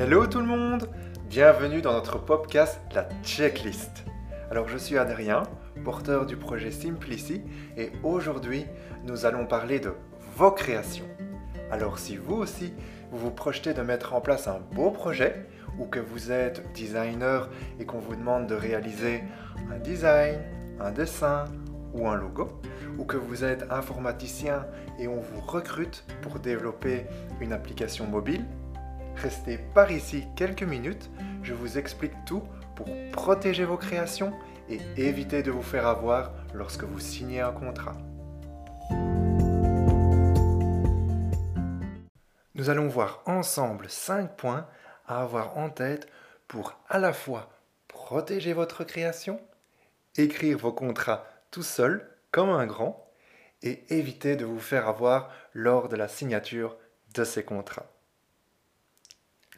Hello tout le monde Bienvenue dans notre podcast La Checklist. Alors je suis Adrien, porteur du projet Simplici et aujourd'hui nous allons parler de vos créations. Alors si vous aussi vous vous projetez de mettre en place un beau projet ou que vous êtes designer et qu'on vous demande de réaliser un design, un dessin ou un logo, ou que vous êtes informaticien et on vous recrute pour développer une application mobile, restez par ici quelques minutes, je vous explique tout pour protéger vos créations et éviter de vous faire avoir lorsque vous signez un contrat. Nous allons voir ensemble 5 points à avoir en tête pour à la fois protéger votre création, écrire vos contrats tout seul comme un grand et éviter de vous faire avoir lors de la signature de ces contrats.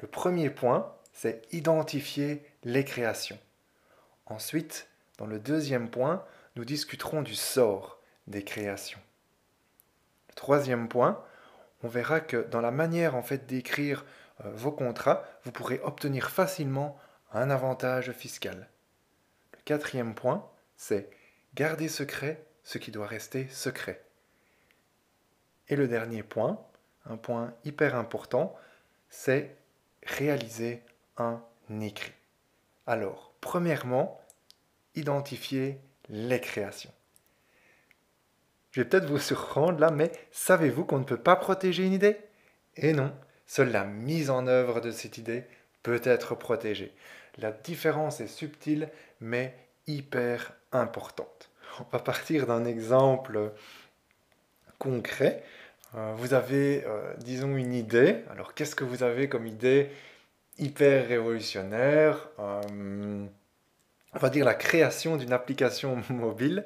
Le premier point, c'est identifier les créations. Ensuite, dans le deuxième point, nous discuterons du sort des créations. Le troisième point, on verra que dans la manière en fait d'écrire euh, vos contrats, vous pourrez obtenir facilement un avantage fiscal. Le quatrième point, c'est garder secret ce qui doit rester secret. Et le dernier point, un point hyper important, c'est réaliser un écrit. Alors, premièrement, identifier les créations. Je vais peut-être vous surprendre là, mais savez-vous qu'on ne peut pas protéger une idée? Et non, seule la mise en œuvre de cette idée peut être protégée. La différence est subtile, mais hyper importante. On va partir d'un exemple concret. Euh, vous avez, euh, disons, une idée. Alors, qu'est-ce que vous avez comme idée hyper révolutionnaire euh, On va dire la création d'une application mobile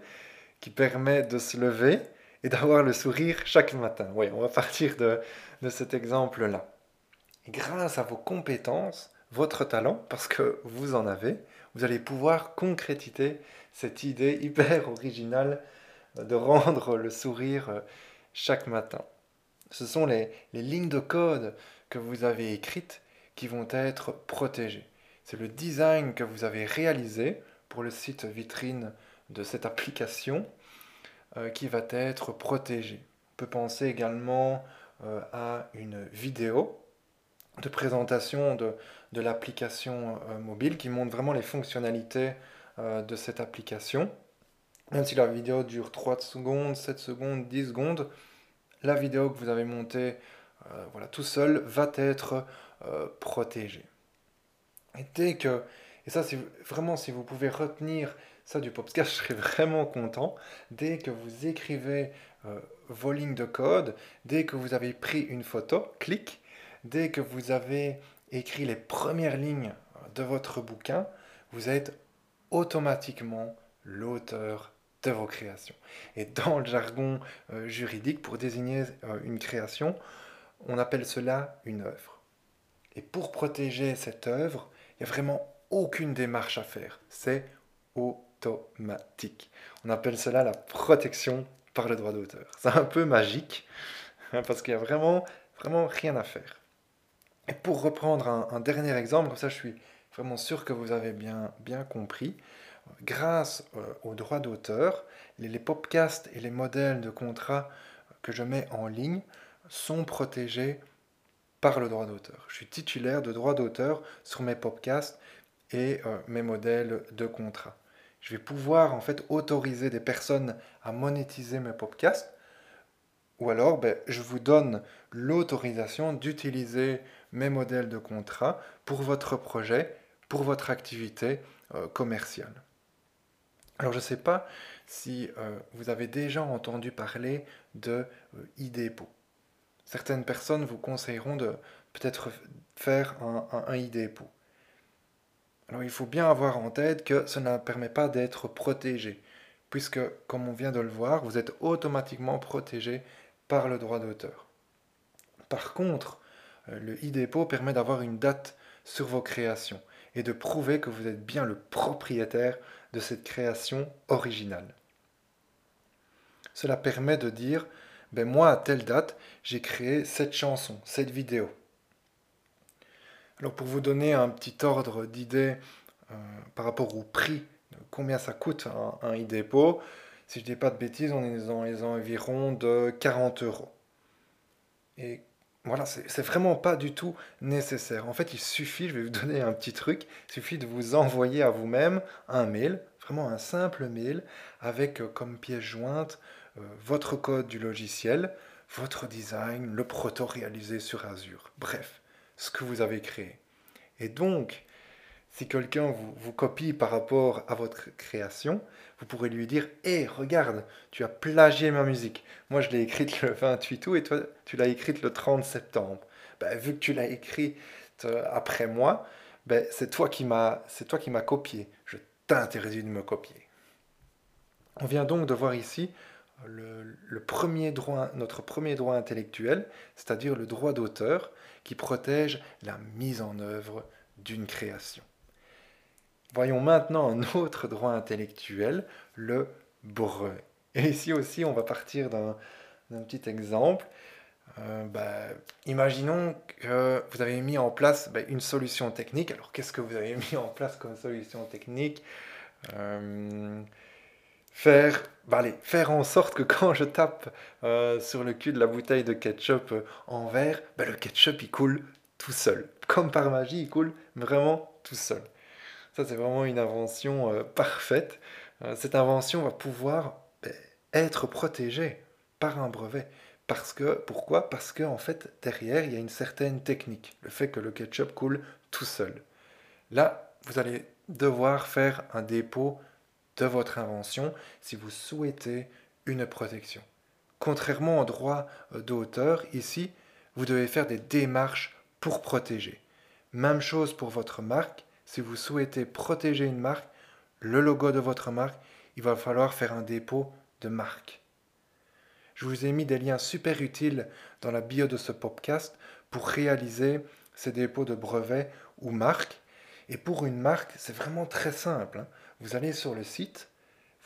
qui permet de se lever et d'avoir le sourire chaque matin? Oui, on va partir de, de cet exemple-là. Grâce à vos compétences, votre talent, parce que vous en avez, vous allez pouvoir concrétiser cette idée hyper originale de rendre le sourire chaque matin. Ce sont les, lignes de code que vous avez écrites qui vont être protégées. C'est le design que vous avez réalisé pour le site vitrine de cette application euh, qui va être protégé. On peut penser également euh, à une vidéo de présentation de, l'application euh, mobile qui montre vraiment les fonctionnalités de cette application. Même si la vidéo dure 3 secondes, 7 secondes, 10 secondes, la vidéo que vous avez montée euh, voilà, tout seul va être euh, protégée. Et dès que, et ça c'est vraiment si vous pouvez retenir ça du podcast, je serais vraiment content. Dès que vous écrivez euh, vos lignes de code, dès que vous avez pris une photo, clic. Dès que vous avez écrit les premières lignes de votre bouquin, vous êtes automatiquement l'auteur vos créations. Et dans le jargon euh, juridique, pour désigner euh, une création, on appelle cela une œuvre. Et pour protéger cette œuvre, il n'y a vraiment aucune démarche à faire. C'est automatique. On appelle cela la protection par le droit d'auteur. C'est un peu magique, hein, parce qu'il n'y a vraiment, vraiment rien à faire. Et pour reprendre un, un, dernier exemple, comme ça je suis vraiment sûr que vous avez bien, bien compris, grâce euh, aux droits d'auteur, les, podcasts et les modèles de contrat que je mets en ligne sont protégés par le droit d'auteur. Je suis titulaire de droits d'auteur sur mes podcasts et euh, mes modèles de contrat. Je vais pouvoir en fait autoriser des personnes à monétiser mes podcasts ou alors ben, je vous donne l'autorisation d'utiliser mes modèles de contrat pour votre projet, pour votre activité euh, commerciale. Alors je ne sais pas si euh, vous avez déjà entendu parler de euh, Certaines personnes vous conseilleront de peut-être faire un, un, e Alors il faut bien avoir en tête que cela ne permet pas d'être protégé, puisque comme on vient de le voir, vous êtes automatiquement protégé par le droit d'auteur. Par contre, euh, le e permet d'avoir une date sur vos créations et de prouver que vous êtes bien le propriétaire de cette création originale. Cela permet de dire, ben moi à telle date, j'ai créé cette chanson, cette vidéo. Alors pour vous donner un petit ordre d'idée euh, par rapport au prix, combien ça coûte un, un e-dépôt, si je ne dis pas de bêtises, on est dans les environs de 40 euros. Voilà, c'est vraiment pas du tout nécessaire. En fait, il suffit, je vais vous donner un petit truc, il suffit de vous envoyer à vous-même un mail, vraiment un simple mail, avec euh, comme pièce jointe euh, votre code du logiciel, votre design, le proto réalisé sur Azure. Bref, ce que vous avez créé. Et donc, si quelqu'un vous, copie par rapport à votre création, vous pourrez lui dire Hé, regarde, tu as plagié ma musique. Moi, je l'ai écrite le 28 août et toi, tu l'as écrite le 30 septembre. Ben, vu que tu l'as écrite euh, après moi, ben, c'est toi qui m'as copié. Je t'interdis de me copier. On vient donc de voir ici notre premier droit intellectuel, c'est-à-dire le droit d'auteur, qui protège la mise en œuvre d'une création. Voyons maintenant un autre droit intellectuel, le brevet. Et ici aussi, on va partir d'un petit exemple. Euh, bah, imaginons que vous avez mis en place bah, une solution technique. Alors, qu'est-ce que vous avez mis en place comme solution technique? Euh, faire, bah, allez, faire en sorte que quand je tape euh, sur le cul de la bouteille de ketchup en verre, le ketchup il coule tout seul. Comme par magie, il coule vraiment tout seul. Ça, c'est vraiment une invention euh, parfaite. Euh, cette invention va pouvoir ben, être protégée par un brevet. Parce que, pourquoi? Parce qu'en en fait, derrière, il y a une certaine technique. Le fait que le ketchup coule tout seul. Là, vous allez devoir faire un dépôt de votre invention si vous souhaitez une protection. Contrairement au droit euh, d'auteur, ici, vous devez faire des démarches pour protéger. Même chose pour votre marque, si vous souhaitez protéger une marque, le logo de votre marque, il va falloir faire un dépôt de marque. Je vous ai mis des liens super utiles dans la bio de ce podcast pour réaliser ces dépôts de brevets ou marques. Et pour une marque, c'est vraiment très simple. Hein. Vous allez sur le site,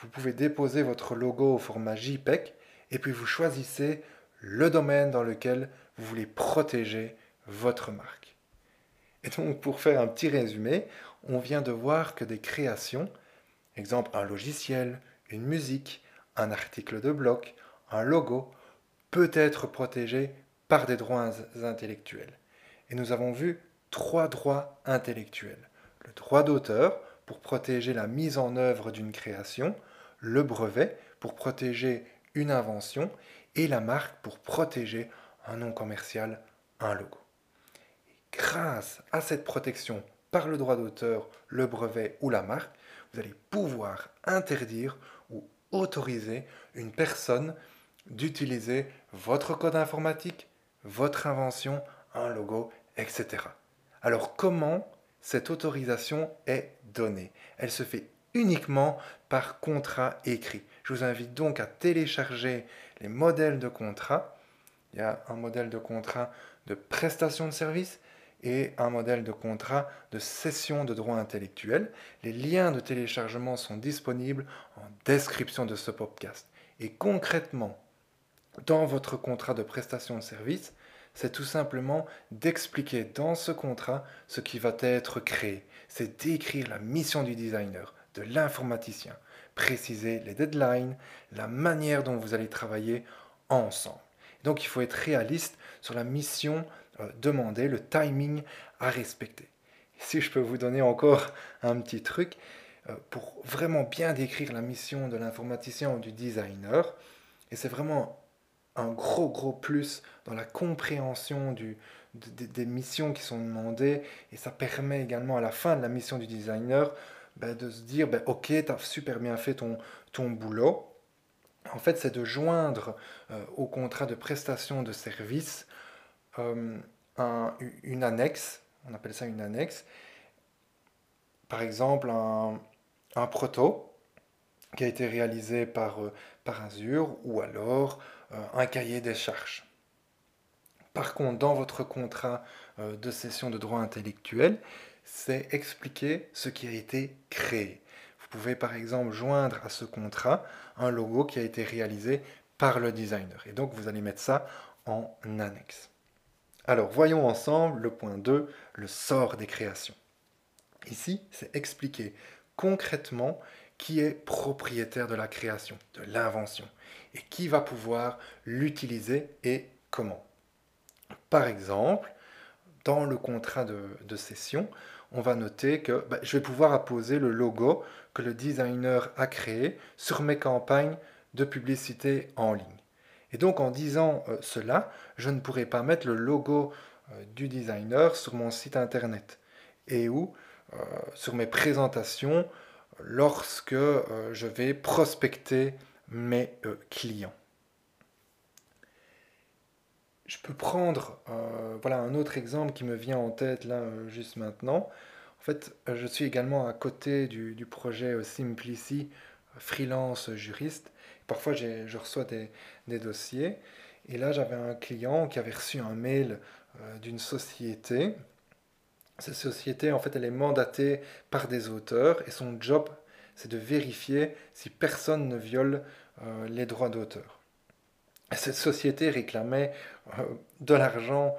vous pouvez déposer votre logo au format JPEG et puis vous choisissez le domaine dans lequel vous voulez protéger votre marque. Et donc, pour faire un petit résumé, on vient de voir que des créations, exemple un logiciel, une musique, un article de blog, un logo, peut être protégé par des droits intellectuels. Et nous avons vu trois droits intellectuels. Le droit d'auteur pour protéger la mise en œuvre d'une création, le brevet pour protéger une invention et la marque pour protéger un nom commercial, un logo grâce à cette protection par le droit d'auteur, le brevet ou la marque, vous allez pouvoir interdire ou autoriser une personne d'utiliser votre code informatique, votre invention, un logo, etc. Alors comment cette autorisation est donnée? Elle se fait uniquement par contrat écrit. Je vous invite donc à télécharger les modèles de contrat. Il y a un modèle de contrat de prestation de service et un modèle de contrat de cession de droits intellectuels. Les liens de téléchargement sont disponibles en description de ce podcast. Et concrètement, dans votre contrat de prestation de service, c'est tout simplement d'expliquer dans ce contrat ce qui va être créé. C'est d'écrire la mission du designer, de l'informaticien, préciser les deadlines, la manière dont vous allez travailler ensemble. Donc il faut être réaliste sur la mission euh, demander, le timing à respecter. Si je peux vous donner encore un petit truc, euh, pour vraiment bien décrire la mission de l'informaticien ou du designer, et c'est vraiment un gros gros plus dans la compréhension des missions qui sont demandées, et ça permet également à la fin de la mission du designer ben, de se dire, ben, ok, tu as super bien fait ton, ton boulot. En fait, c'est de joindre euh, au contrat de prestation de service euh, une annexe, on appelle ça une annexe, par exemple un, proto qui a été réalisé par, euh, par Azure ou alors euh, un cahier des charges. Par contre, dans votre contrat de cession de droit intellectuel, c'est expliquer ce qui a été créé. Vous pouvez par exemple joindre à ce contrat un logo qui a été réalisé par le designer. Et donc vous allez mettre ça en annexe. Alors voyons ensemble le point 2, le sort des créations. Ici, c'est expliquer concrètement qui est propriétaire de la création, de l'invention, et qui va pouvoir l'utiliser et comment. Par exemple, dans le contrat de, cession, on va noter que bah, je vais pouvoir apposer le logo que le designer a créé sur mes campagnes de publicité en ligne. Et donc en disant euh, cela, je ne pourrai pas mettre le logo euh, du designer sur mon site internet et ou euh, sur mes présentations lorsque je vais prospecter mes clients. Je peux prendre voilà un autre exemple qui me vient en tête là juste maintenant. En fait, je suis également à côté du, du projet Simplici freelance juriste parfois je reçois des, dossiers. Et là, j'avais un client qui avait reçu un mail euh, d'une société. Cette société, en fait, elle est mandatée par des auteurs et son job, c'est de vérifier si personne ne viole euh, les droits d'auteur. Cette société réclamait euh, de l'argent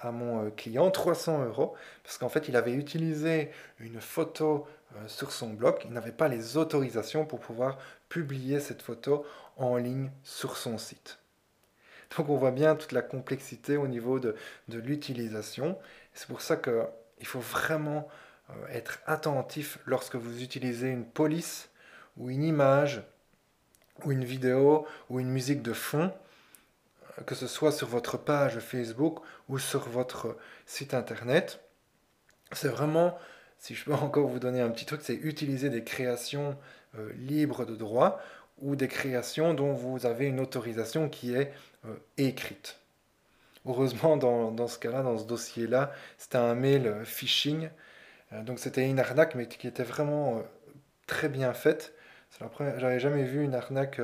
à mon client, 300 euros, parce qu'en fait, il avait utilisé une photo sur son blog, il n'avait pas les autorisations pour pouvoir publier cette photo en ligne sur son site. Donc on voit bien toute la complexité au niveau de, l'utilisation. C'est pour ça qu'il faut vraiment euh, être attentif lorsque vous utilisez une police ou une image ou une vidéo ou une musique de fond, euh, que ce soit sur votre page Facebook ou sur votre site internet. C'est vraiment, si je peux encore vous donner un petit truc, c'est utiliser des créations euh, libre de droit ou des créations dont vous avez une autorisation qui est euh, écrite. Heureusement, dans, ce cas-là, dans ce dossier-là, c'était un mail euh, phishing. donc c'était une arnaque, mais qui était vraiment très bien faite. J'avais jamais vu une arnaque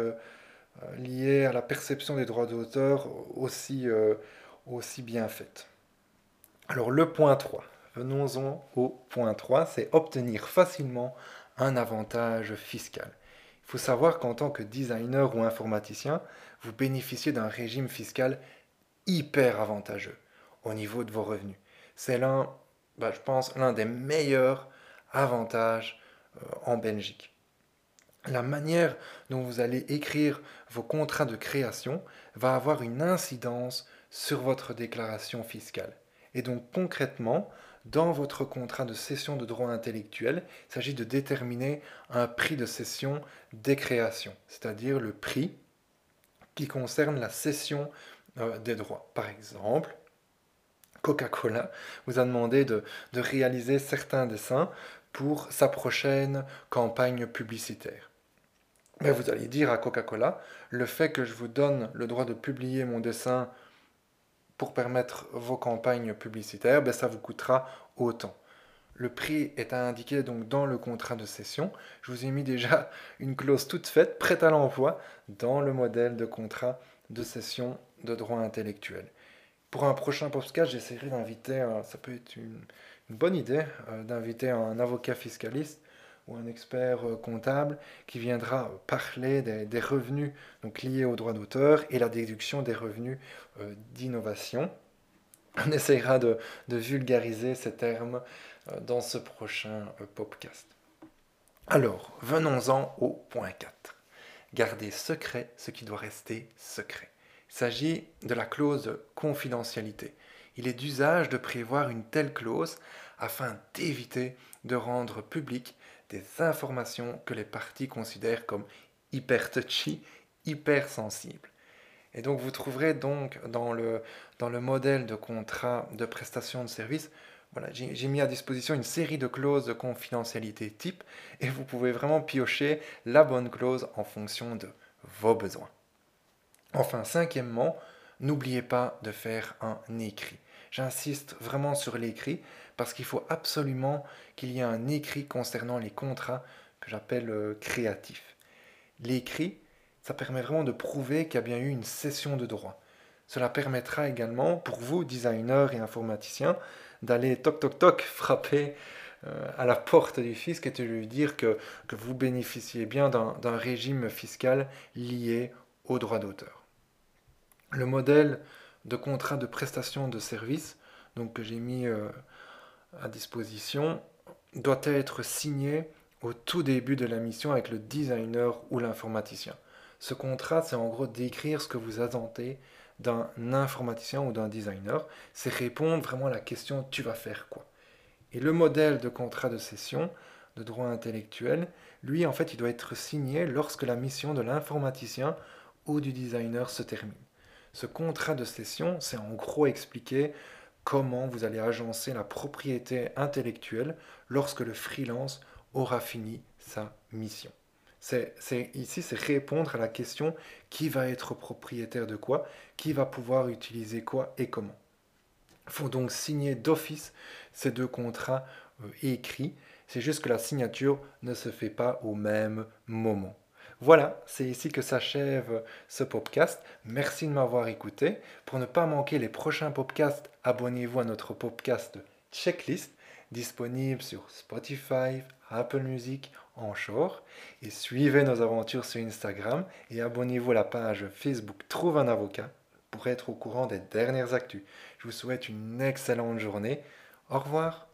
liée à la perception des droits d'auteur aussi, aussi bien faite. Alors le point 3, venons-en au point 3, c'est obtenir facilement un avantage fiscal. Il faut savoir qu'en tant que designer ou informaticien, vous bénéficiez d'un régime fiscal hyper avantageux au niveau de vos revenus. C'est l'un, bah, je pense, l'un des meilleurs avantages euh, en Belgique. La manière dont vous allez écrire vos contrats de création va avoir une incidence sur votre déclaration fiscale. Et donc concrètement, dans votre contrat de cession de droits intellectuels, il s'agit de déterminer un prix de cession des créations, c'est-à-dire le prix qui concerne la cession euh, des droits. Par exemple, Coca-Cola vous a demandé de, réaliser certains dessins pour sa prochaine campagne publicitaire. Mais vous allez dire à Coca-Cola, le fait que je vous donne le droit de publier mon dessin pour permettre vos campagnes publicitaires, ben ça vous coûtera autant. Le prix est indiqué donc dans le contrat de cession. Je vous ai mis déjà une clause toute faite, prête à l'emploi, dans le modèle de contrat de cession de droits intellectuels. Pour un prochain podcast, j'essaierai d'inviter, ça peut être une, bonne idée, euh, d'inviter un avocat fiscaliste ou un expert euh, comptable qui viendra parler des, revenus liés aux droits d'auteur et la déduction des revenus euh, d'innovation. On essaiera de, vulgariser ces termes euh, dans ce prochain podcast. Alors, venons-en au point 4. Garder secret ce qui doit rester secret. Il s'agit de la clause de confidentialité. Il est d'usage de prévoir une telle clause afin d'éviter de rendre public des informations que les parties considèrent comme hyper touchy, hyper sensibles. Et donc vous trouverez donc dans le, dans le modèle de contrat de prestation de service, voilà, j'ai mis à disposition une série de clauses de confidentialité type et vous pouvez vraiment piocher la bonne clause en fonction de vos besoins. Enfin, cinquièmement, n'oubliez pas de faire un écrit. J'insiste vraiment sur l'écrit parce qu'il faut absolument qu'il y ait un écrit concernant les contrats que j'appelle euh, créatifs. L'écrit, ça permet vraiment de prouver qu'il y a bien eu une cession de droit. Cela permettra également pour vous, designers et informaticiens, d'aller toc toc toc frapper euh, à la porte du fisc et de lui dire que, que vous bénéficiez bien d'un régime fiscal lié aux droits d'auteur. Le modèle de contrat de prestation de service, donc que j'ai mis euh, à disposition, doit être signé au tout début de la mission avec le designer ou l'informaticien. Ce contrat, c'est en gros d'écrire ce que vous attendez d'un informaticien ou d'un designer. C'est répondre vraiment à la question tu vas faire quoi? Et le modèle de contrat de cession de droit intellectuel, lui, en fait, il doit être signé lorsque la mission de l'informaticien ou du designer se termine. Ce contrat de cession, c'est en gros expliquer comment vous allez agencer la propriété intellectuelle lorsque le freelance aura fini sa mission. C'est, ici, c'est répondre à la question qui va être propriétaire de quoi, qui va pouvoir utiliser quoi et comment. Il faut donc signer d'office ces deux contrats euh, écrits. C'est juste que la signature ne se fait pas au même moment. Voilà, c'est ici que s'achève ce podcast. Merci de m'avoir écouté. Pour ne pas manquer les prochains podcasts, abonnez-vous à notre podcast Checklist, disponible sur Spotify, Apple Music, Anchor. Et suivez nos aventures sur Instagram et abonnez-vous à la page Facebook Trouve un avocat pour être au courant des dernières actus. Je vous souhaite une excellente journée. Au revoir.